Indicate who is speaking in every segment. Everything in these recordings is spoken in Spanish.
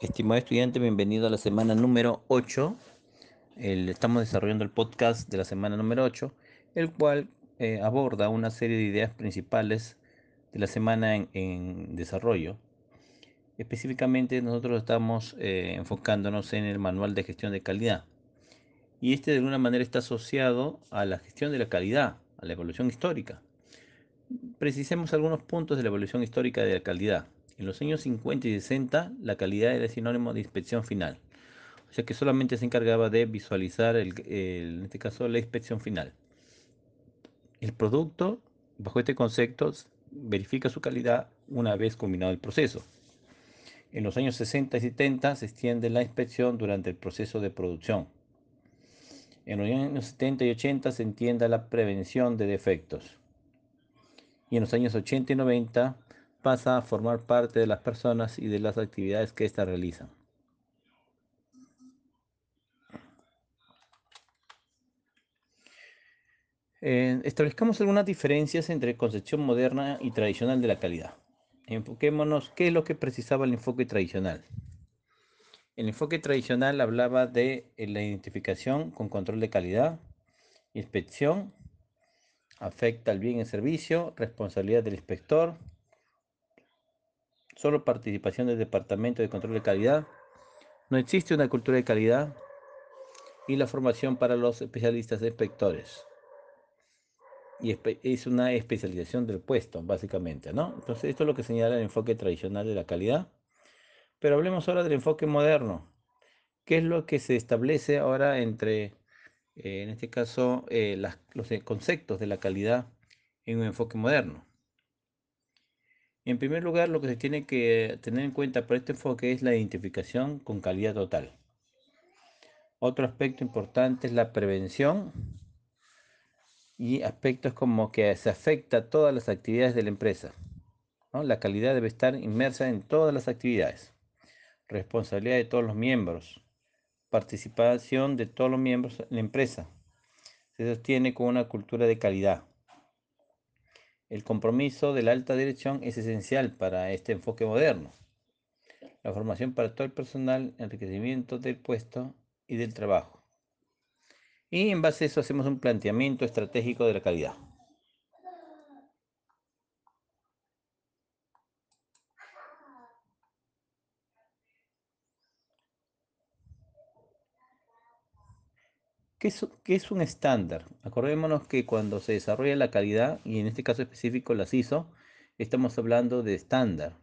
Speaker 1: Estimado estudiante, bienvenido a la semana número 8. El- estamos desarrollando el podcast de la semana número 8, el cual eh, aborda una serie de ideas principales de la semana en, desarrollo. Específicamente nosotros estamos eh, enfocándonos en el manual de gestión de calidad. Y este de alguna manera está asociado a la gestión de la calidad, a la evolución histórica. Precisemos algunos puntos de la evolución histórica de la calidad. En los años 50 y 60, la calidad era sinónimo de inspección final. O sea que solamente se encargaba de visualizar, el, en este caso, la inspección final. El producto, bajo este concepto, verifica su calidad una vez culminado el proceso. En los años 60 y 70 se extiende la inspección durante el proceso de producción. En los años 70 y 80 se entiende la prevención de defectos. Y en los años 80 y 90 pasa a formar parte de las personas y de las actividades que éstas realizan. Eh, establezcamos algunas diferencias entre concepción moderna y tradicional de la calidad. Enfoquémonos, ¿qué es lo que precisaba el enfoque tradicional? El enfoque tradicional hablaba de eh, la identificación con control de calidad, inspección, afecta al bien y servicio, responsabilidad del inspector, solo participación del Departamento de Control de Calidad, no existe una cultura de calidad y la formación para los especialistas inspectores. Y es una especialización del puesto, básicamente, ¿no? Entonces, esto es lo que señala el enfoque tradicional de la calidad. Pero hablemos ahora del enfoque moderno. ¿Qué es lo que se establece ahora entre, eh, en este caso, eh, los conceptos de la calidad en un enfoque moderno? En primer lugar, lo que se tiene que tener en cuenta para este enfoque es la identificación con calidad total. Otro aspecto importante es la prevención y aspectos como que se afecta a todas las actividades de la empresa. ¿no? La calidad debe estar inmersa en todas las actividades. Responsabilidad de todos los miembros. Participación de todos los miembros en la empresa. Se sostiene con una cultura de calidad. El compromiso de la alta dirección es esencial para este enfoque moderno. La formación para todo el personal, enriquecimiento del puesto y del trabajo. Y en base a eso hacemos un planteamiento estratégico de la calidad. ¿Qué es, ¿Qué es, un estándar? Acordémonos que cuando se desarrolla la calidad, y en este caso específico la CISO, estamos hablando de estándar.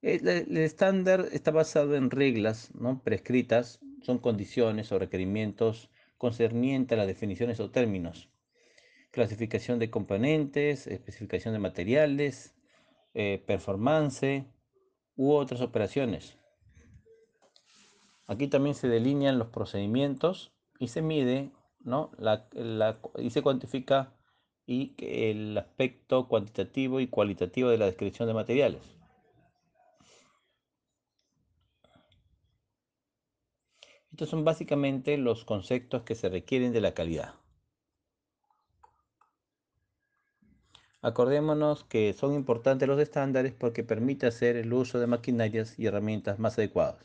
Speaker 1: El, el estándar está basado en reglas ¿no? prescritas, son condiciones o requerimientos concernientes a las definiciones o términos. Clasificación de componentes, especificación de materiales, eh, performance u otras operaciones. Aquí también se delinean los procedimientos y se mide, ¿no? Y se cuantifica y el aspecto cuantitativo y cualitativo de la descripción de materiales. Estos son básicamente los conceptos que se requieren de la calidad. Acordémonos que son importantes los estándares porque permite hacer el uso de maquinarias y herramientas más adecuadas,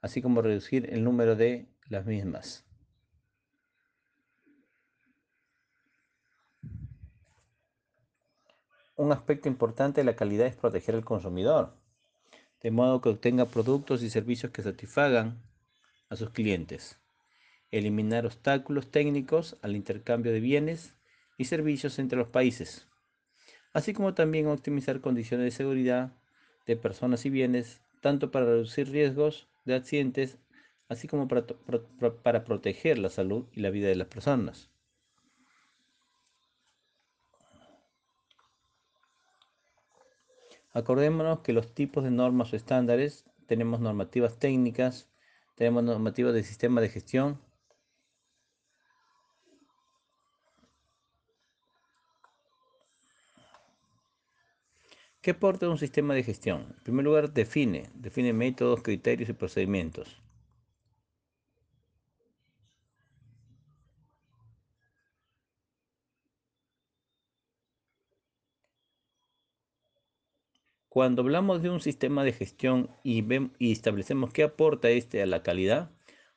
Speaker 1: así como reducir el número de las mismas. Un aspecto importante de la calidad es proteger al consumidor, de modo que obtenga productos y servicios que satisfagan a sus clientes. Eliminar obstáculos técnicos al intercambio de bienes y servicios entre los países, así como también optimizar condiciones de seguridad de personas y bienes, tanto para reducir riesgos de accidentes, así como para, proteger la salud y la vida de las personas. Acordémonos que los tipos de normas o estándares, tenemos normativas técnicas, tenemos normativas de sistema de gestión. ¿Qué aporta un sistema de gestión? En primer lugar, define, define métodos, criterios y procedimientos. Cuando hablamos de un sistema de gestión y, establecemos qué aporta este a la calidad,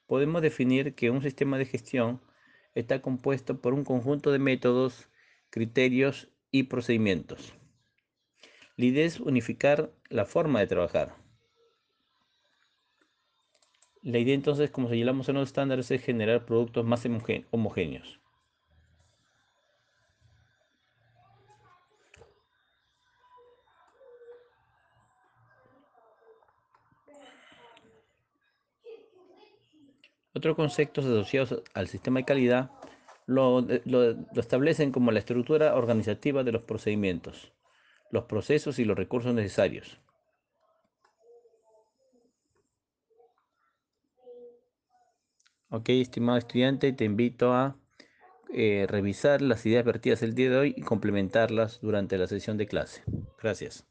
Speaker 1: podemos definir que un sistema de gestión está compuesto por un conjunto de métodos, criterios y procedimientos. La idea es unificar la forma de trabajar. La idea entonces, como señalamos en los estándares, es generar productos más homogéneos. Otros conceptos asociados al sistema de calidad lo, establecen como la estructura organizativa de los procedimientos, los procesos y los recursos necesarios. Ok, estimado estudiante, te invito a eh, revisar las ideas vertidas el día de hoy y complementarlas durante la sesión de clase. Gracias.